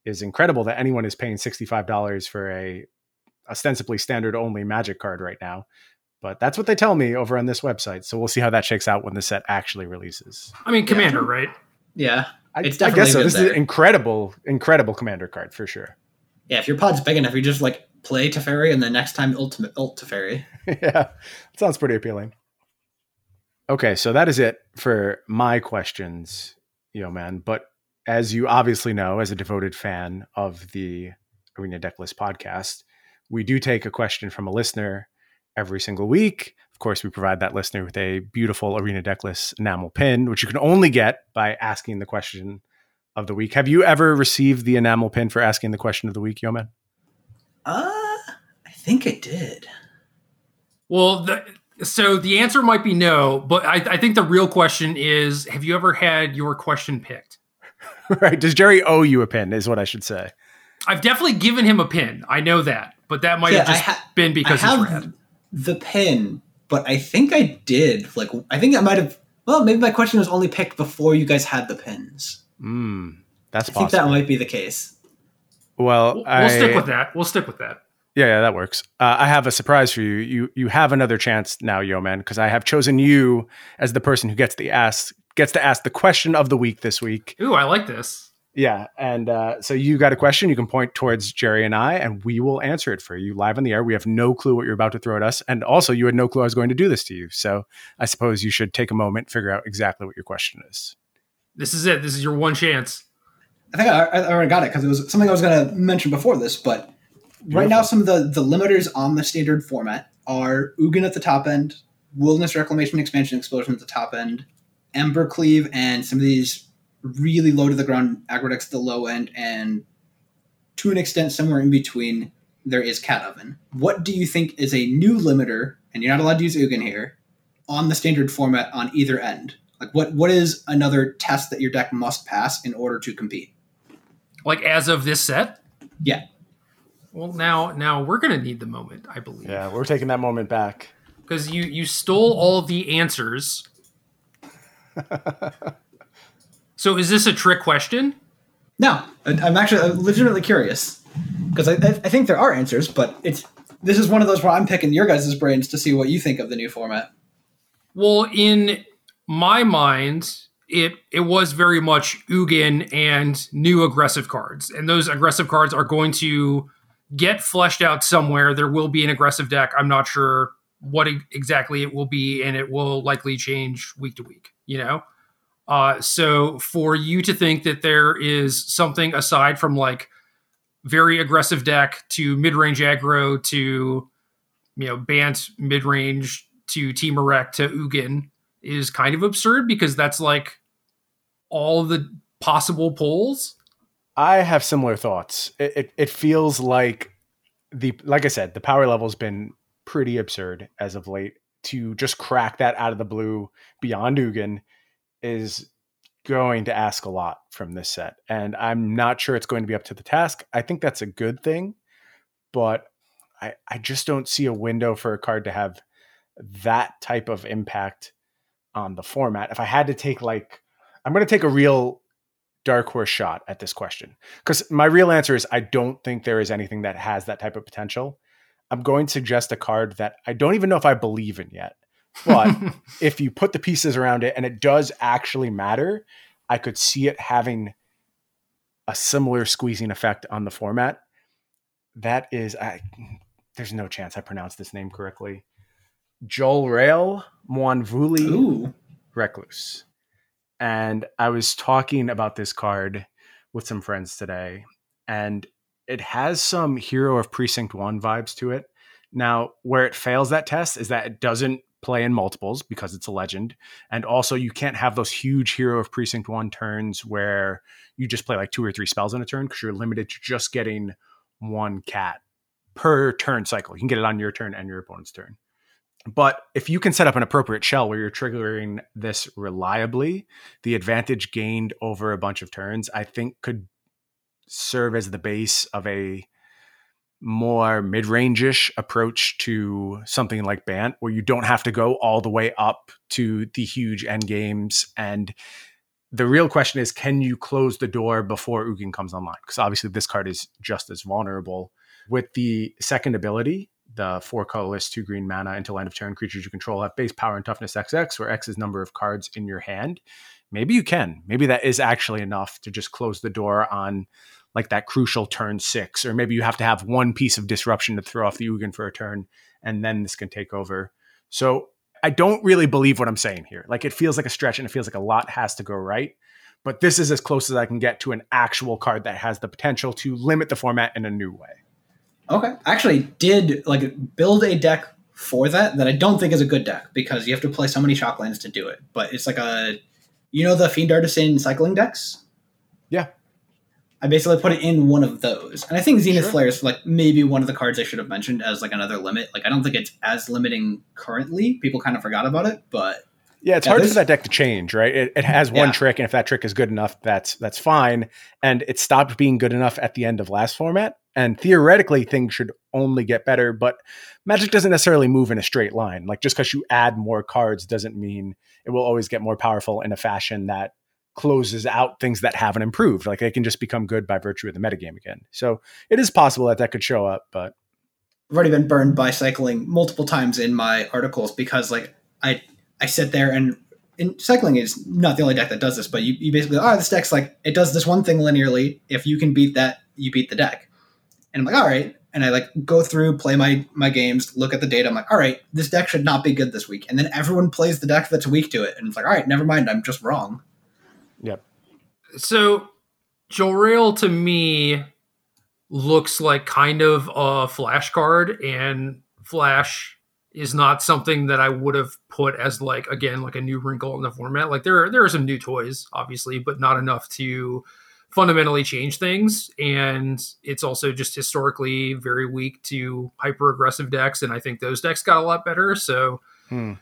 is incredible that anyone is paying $65 for a ostensibly standard only magic card right now. But that's what they tell me over on this website. So we'll see how that shakes out when the set actually releases. I mean, Commander, right? Yeah. I, It's I guess definitely so. This is an incredible, incredible commander card for sure. Yeah, if your pod's big enough, you just like play Teferi and the next time ultimate ult Teferi. yeah, sounds pretty appealing. Okay, so that is it for my questions, Yoman. But as you obviously know, as a devoted fan of the Arena Decklist podcast, we do take a question from a listener every single week. Of course, we provide that listener with a beautiful Arena Decklist enamel pin, which you can only get by asking the question of the week. Have you ever received the enamel pin for asking the question of the week, Yoman? Uh, I think it did. Well, the, so the answer might be no, but I, I think the real question is: Have you ever had your question picked? right? Does Jerry owe you a pin? Is what I should say. I've definitely given him a pin. I know that, but that might Yeah, have just ha- been because I he's have rad. the pin, but I think I did. Like, I think I might have. Well, maybe my question was only picked before you guys had the pins. Mm, that's possible. I think that might be the case. well, We'll, I, we'll stick with that. We'll stick with that. Yeah, yeah, that works. Uh, I have a surprise for you. You you have another chance now, Yoman, because I have chosen you as the person who gets the ask gets to ask the question of the week this week. Ooh, I like this. Yeah, and uh, so you got a question. You can point towards Jerry and I, and we will answer it for you live on the air. We have no clue what you're about to throw at us, and also you had no clue I was going to do this to you. So I suppose you should take a moment, figure out exactly what your question is. This is it. This is your one chance. I think I, I already got it because it was something I was going to mention before this. But right now, some of the the limiters on the standard format are Ugin at the top end, Wilderness Reclamation Expansion Explosion at the top end, Embercleave, and some of these really low to the ground aggro at the low end, and to an extent, somewhere in between, there is Cat Oven. What do you think is a new limiter, and you're not allowed to use Ugin here, on the standard format on either end? Like, what what is another test that your deck must pass in order to compete? Like as of this set? Yeah. Well, now now we're gonna need the moment, I believe. Yeah, we're taking that moment back. Because you you stole all the answers. so is this a trick question? No, I'm actually I'm legitimately curious because I, I think there are answers, but it's this is one of those where I'm picking your guys' brains to see what you think of the new format. Well, in my mind, it it was very much Ugin and new aggressive cards, and those aggressive cards are going to get fleshed out somewhere. There will be an aggressive deck. I'm not sure what exactly it will be, and it will likely change week to week. You know, uh, so for you to think that there is something aside from like very aggressive deck to mid range aggro to you know Bant mid range to Temur Rec to Ugin is kind of absurd because that's like all the possible pulls. I have similar thoughts. It, it, it feels like the like I said, the power level's been pretty absurd as of late. To just crack that out of the blue beyond Ugin is going to ask a lot from this set, and I'm not sure it's going to be up to the task. I think that's a good thing, but I I just don't see a window for a card to have that type of impact on the format. If I had to take like, I'm going to take a real dark horse shot at this question because my real answer is I don't think there is anything that has that type of potential. I'm going to suggest a card that I don't even know if I believe in yet. But if you put the pieces around it and it does actually matter, I could see it having a similar squeezing effect on the format. That is, I, there's no chance I pronounced this name correctly. Joel Rail Mwonvuli Ooh, Recluse. And I was talking about this card with some friends today, and it has some Hero of Precinct 1 vibes to it. Now, where it fails that test is that it doesn't play in multiples because it's a legend. And also, you can't have those huge Hero of Precinct 1 turns where you just play like two or three spells in a turn because you're limited to just getting one cat per turn cycle. You can get it on your turn and your opponent's turn. But if you can set up an appropriate shell where you're triggering this reliably, the advantage gained over a bunch of turns, I think could serve as the base of a more mid-range-ish approach to something like Bant, where you don't have to go all the way up to the huge end games. And the real question is, can you close the door before Ugin comes online? Because obviously this card is just as vulnerable. With the second ability, the four colorless, two green mana until end of turn creatures you control have base power and toughness XX, where X is number of cards in your hand. Maybe you can. Maybe that is actually enough to just close the door on like that crucial turn six, or maybe you have to have one piece of disruption to throw off the Ugin for a turn, and then this can take over. So I don't really believe what I'm saying here. Like it feels like a stretch and it feels like a lot has to go right. But this is as close as I can get to an actual card that has the potential to limit the format in a new way. okay. I actually did like build a deck for that that I don't think is a good deck because you have to play so many shocklands to do it. But it's like a, you know, the Fiend Artisan cycling decks. Yeah. I basically put it in one of those, and I think Zenith Sure. Flare is like maybe one of the cards I should have mentioned as like another limit. Like I don't think it's as limiting currently. People kind of forgot about it, but Yeah, it's Yeah, hard this- for that deck to change, right? It, it has one Yeah. trick, and if that trick is good enough, that's that's fine. And it stopped being good enough at the end of last format. And theoretically, things should only get better. But Magic doesn't necessarily move in a straight line. Like just because you add more cards doesn't mean it will always get more powerful in a fashion that closes out things that haven't improved. Like they can just become good by virtue of the metagame again. So it is possible that that could show up, but I've already been burned by cycling multiple times in my articles because like I I sit there and in cycling is not the only deck that does this, but you, you basically oh this deck's like it does this one thing linearly. If you can beat that, you beat the deck. And I'm like, all right. And I like go through, play my my games, look at the data. I'm like, all right, this deck should not be good this week. And then everyone plays the deck that's weak to it, and it's like, all right, never mind, I'm just wrong. Yep. So Jolrael to me looks like kind of a flash card, and flash is not something that I would have put as like again like a new wrinkle in the format. Like there are, there are some new toys, obviously, but not enough to fundamentally change things. And it's also just historically very weak to hyper aggressive decks, and I think those decks got a lot better. So. Hmm.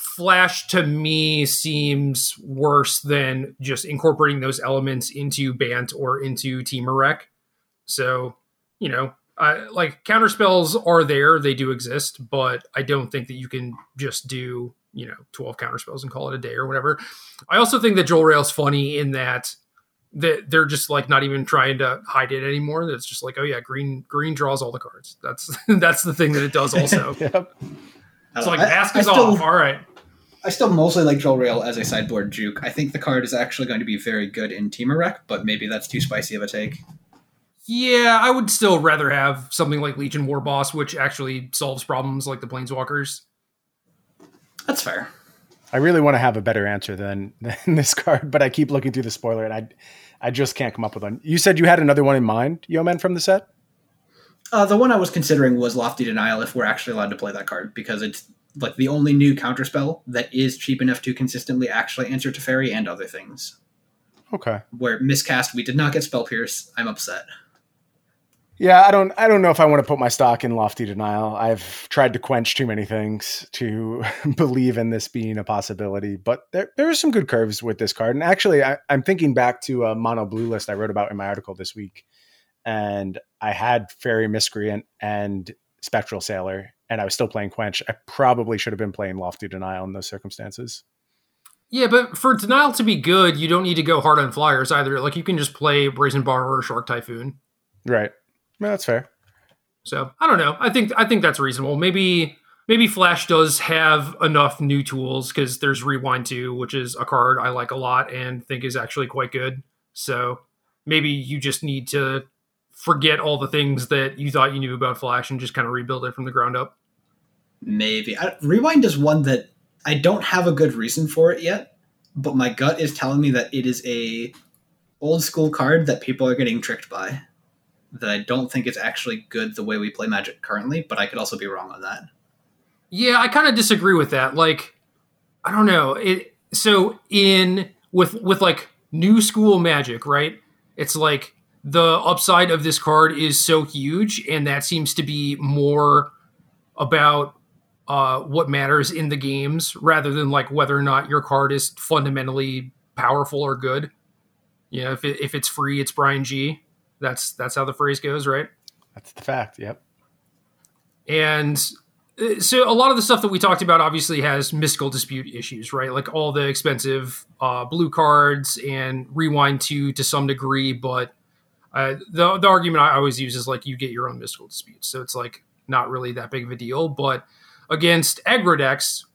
Flash to me seems worse than just incorporating those elements into Bant or into Temur Rec. So, you know, I, like counter spells are there, they do exist, but I don't think that you can just do, you know, 12 counter spells and call it a day or whatever. I also think that Jolrael's funny in that that they're just like not even trying to hide it anymore. It's just like, oh yeah, green green draws all the cards. That's that's the thing that it does also. Yep. It's like I- mask I is still- off. All right. I still mostly like Jolrael as a sideboard juke. I think the card is actually going to be very good in Temur Rec, but maybe that's too spicy of a take. Yeah, I would still rather have something like Legion Warboss, which actually solves problems like the Planeswalkers. That's fair. I really want to have a better answer than, than this card, but I keep looking through the spoiler and I I just can't come up with one. You said you had another one in mind, Yoman, from the set? Uh, the one I was considering was Lofty Denial if we're actually allowed to play that card, because it's like the only new counterspell that is cheap enough to consistently actually answer Teferi and other things. Okay. Where miscast, we did not get Spell Pierce. I'm upset. Yeah, I don't I don't know if I want to put my stock in lofty denial. I've tried to quench too many things to believe in this being a possibility, but there there are some good curves with this card. And actually, I, I'm thinking back to a mono blue list I wrote about in my article this week, and I had Fairy Miscreant and Spectral Sailor, and I was still playing Quench. I probably should have been playing Lofty Denial in those circumstances. Yeah, but for Denial to be good, you don't need to go hard on flyers either. Like you can just play Brazen Borrower or Shark Typhoon. Right. No, that's fair. So I don't know. I think I think that's reasonable. Maybe maybe Flash does have enough new tools because there's Rewind 2, which is a card I like a lot and think is actually quite good. So maybe you just need to forget all the things that you thought you knew about Flash and just kind of rebuild it from the ground up. Maybe. I, Rewind is one that I don't have a good reason for it yet, but my gut is telling me that it is a old school card that people are getting tricked by. That I don't think it's actually good the way we play Magic currently, but I could also be wrong on that. Yeah, I kind of disagree with that. Like, I don't know. It so in with with like new school magic, right? It's like the upside of this card is so huge, and that seems to be more about uh, what matters in the games rather than like whether or not your card is fundamentally powerful or good. You know, if it, if it's free, it's Brian G. That's that's how the phrase goes, right? That's the fact. Yep. And uh, so a lot of the stuff that we talked about obviously has mystical dispute issues, right? Like all the expensive uh, blue cards and rewind to to some degree, but uh, the the argument I always use is like you get your own mystical disputes, so it's like not really that big of a deal. But against aggro decks,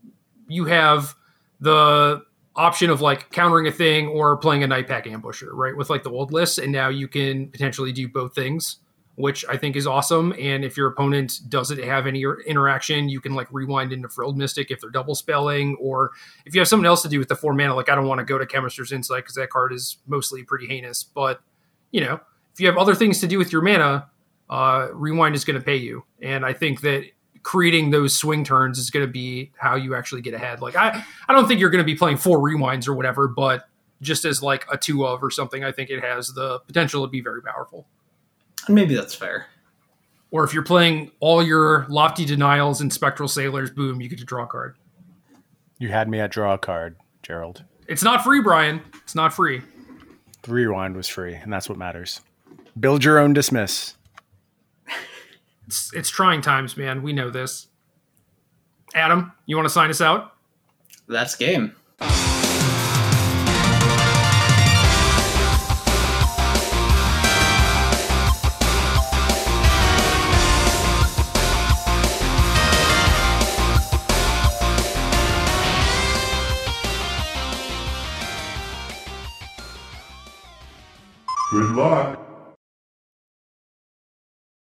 you have the option of like countering a thing or playing a night pack ambusher, right? With like the old list, and now you can potentially do both things which I think is awesome. And if your opponent doesn't have any interaction, you can like rewind into Frilled Mystic if they're double spelling, or if you have something else to do with the four mana, like I don't want to go to Chemist's Insight because that card is mostly pretty heinous. But you know, if you have other things to do with your mana, uh, rewind is going to pay you. And I think that creating those swing turns is going to be how you actually get ahead. Like I, I don't think you're going to be playing four rewinds or whatever, but just as like a two of or something, I think it has the potential to be very powerful. And maybe that's fair. Or if you're playing all your lofty denials and spectral sailors, boom, you get to draw a card. You had me at draw a card, Gerald. It's not free, Brian. It's not free. The rewind was free, and that's what matters. Build your own dismiss. It's it's trying times, man. We know this. Adam, you want to sign us out? That's game.